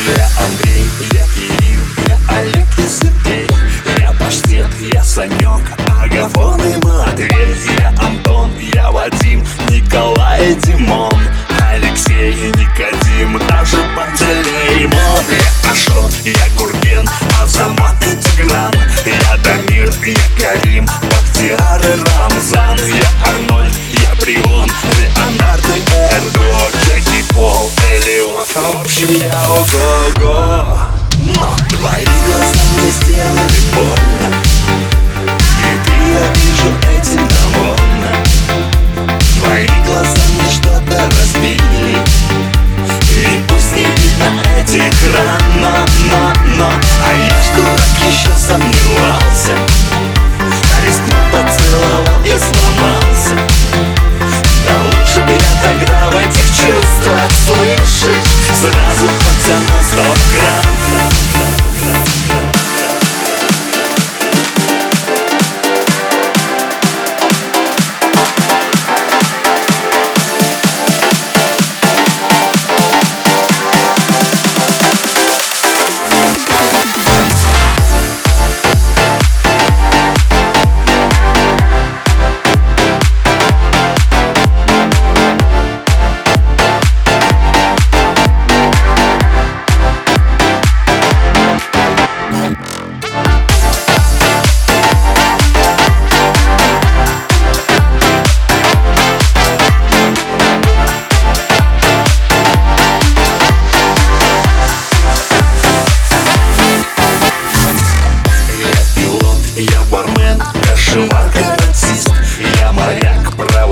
Где Андрей? Где go.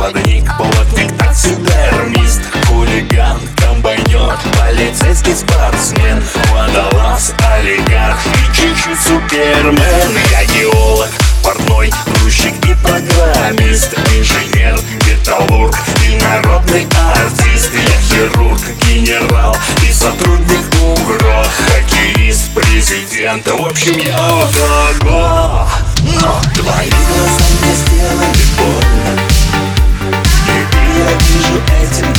проводник, плотник, таксидермист Хулиган, комбайнер, полицейский спортсмен. Водолаз, олигарх и чуть-чуть супермен. Я геолог, портной, грузчик и программист. Инженер, металлург и народный артист. Я хирург, генерал и сотрудник УГРО. Хоккеист, президент, в общем я ого Но твои глаза мне сделали. ненавижу этим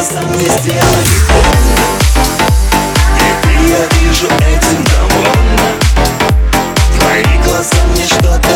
что со мной сделать? Теперь я вижу эти довольно Твои глаза мне что-то